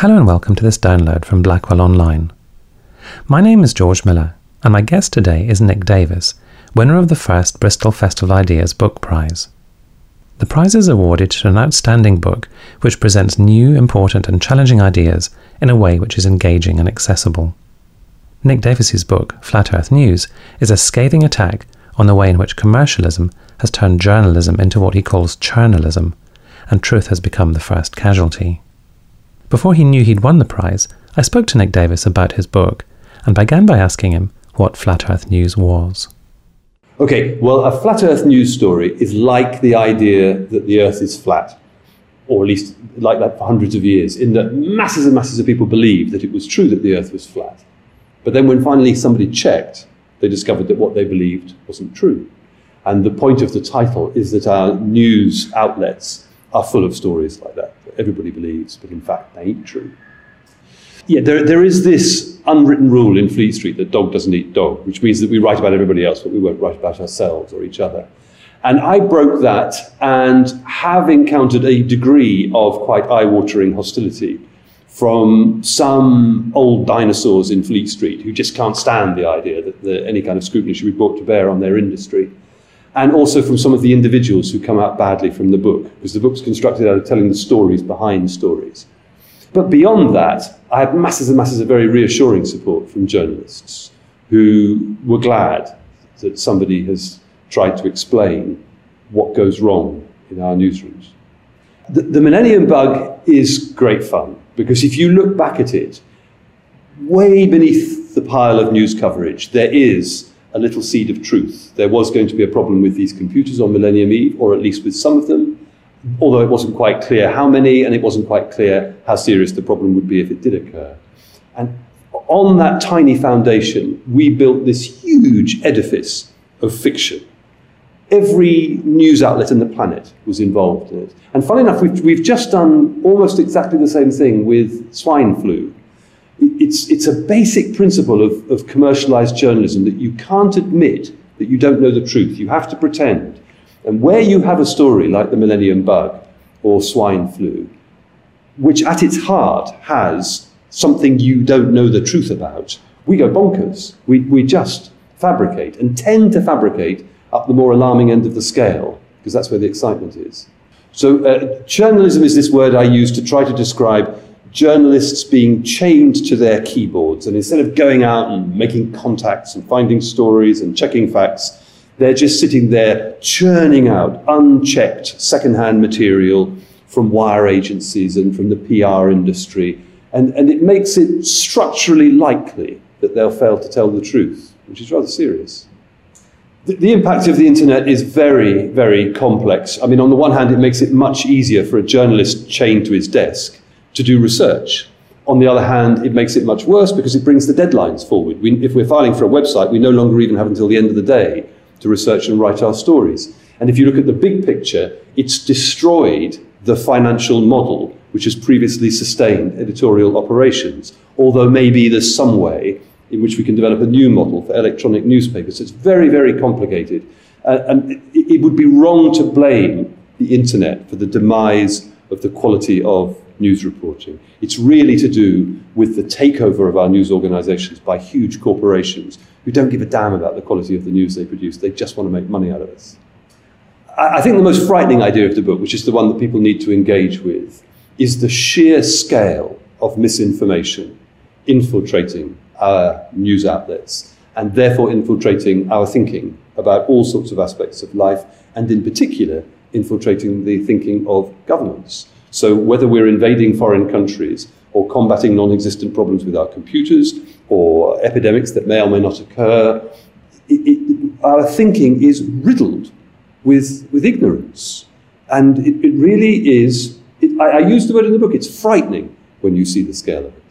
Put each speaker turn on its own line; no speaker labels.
Hello and welcome to this download from Blackwell Online. My name is George Miller, and my guest today is Nick Davies, winner of the first Bristol Festival Ideas Book Prize. The prize is awarded to an outstanding book which presents new, important, and challenging ideas in a way which is engaging and accessible. Nick Davies's book, Flat Earth News, is a scathing attack on the way in which commercialism has turned journalism into what he calls churnalism, and truth has become the first casualty. Before he knew he'd won the prize, I spoke to Nick Davies about his book and began by asking him what Flat Earth News was.
Okay, well, a flat Earth news story is like the idea that the Earth is flat, or at least like that for hundreds of years, in that masses and masses of people believed that it was true that the Earth was flat. But then when finally somebody checked, they discovered that what they believed wasn't true. And the point of the title is that our news outlets are full of stories like that, everybody believes, but in fact they ain't true. Yeah, there, there is this unwritten rule in Fleet Street that dog doesn't eat dog, which means that we write about everybody else, but we won't write about ourselves or each other. And I broke that and have encountered a degree of quite eye watering hostility from some old dinosaurs in Fleet Street who just can't stand the idea that the, any kind of scrutiny should be brought to bear on their industry and also from some of the individuals who come out badly from the book, because the book's constructed out of telling the stories behind stories. But beyond that, I had masses and masses of very reassuring support from journalists who were glad that somebody has tried to explain what goes wrong in our newsrooms. The, the Millennium Bug is great fun because if you look back at it, way beneath the pile of news coverage, there is a little seed of truth. There was going to be a problem with these computers on Millennium Eve, or at least with some of them, although it wasn't quite clear how many, and it wasn't quite clear how serious the problem would be if it did occur. And on that tiny foundation, we built this huge edifice of fiction. Every news outlet in the planet was involved in it. And funny enough, we've, we've just done almost exactly the same thing with swine flu it's, it's a basic principle of, of commercialized churnalism that you can't admit that you don't know the truth. You have to pretend. And where you have a story like the Millennium Bug or swine flu, which at its heart has something you don't know the truth about, we go bonkers. We, we just fabricate and tend to fabricate up the more alarming end of the scale because that's where the excitement is. So, uh, journalism is this word I use to try to describe journalists being chained to their keyboards. And instead of going out and making contacts and finding stories and checking facts, they're just sitting there churning out unchecked secondhand material from wire agencies and from the PR industry. And, and it makes it structurally likely that they'll fail to tell the truth, which is rather serious. The, the impact of the internet is very, very complex. I mean, on the one hand, it makes it much easier for a journalist chained to his desk to do research. On the other hand, it makes it much worse because it brings the deadlines forward. We, if we're filing for a website, we no longer even have until the end of the day to research and write our stories. And if you look at the big picture, it's destroyed the financial model which has previously sustained editorial operations, although maybe there's some way in which we can develop a new model for electronic newspapers. It's very, very complicated. Uh, and it, it would be wrong to blame the internet for the demise of the quality of news reporting. It's really to do with the takeover of our news organizations by huge corporations who don't give a damn about the quality of the news they produce. They just want to make money out of us. I think the most frightening idea of the book, which is the one that people need to engage with, is the sheer scale of misinformation infiltrating our news outlets and therefore infiltrating our thinking about all sorts of aspects of life and in particular infiltrating the thinking of governments. So whether we're invading foreign countries or combating non-existent problems with our computers or epidemics that may or may not occur, it, it, our thinking is riddled with, with ignorance. And it, it really is, I, I use the word in the book, it's frightening when you see the scale of it.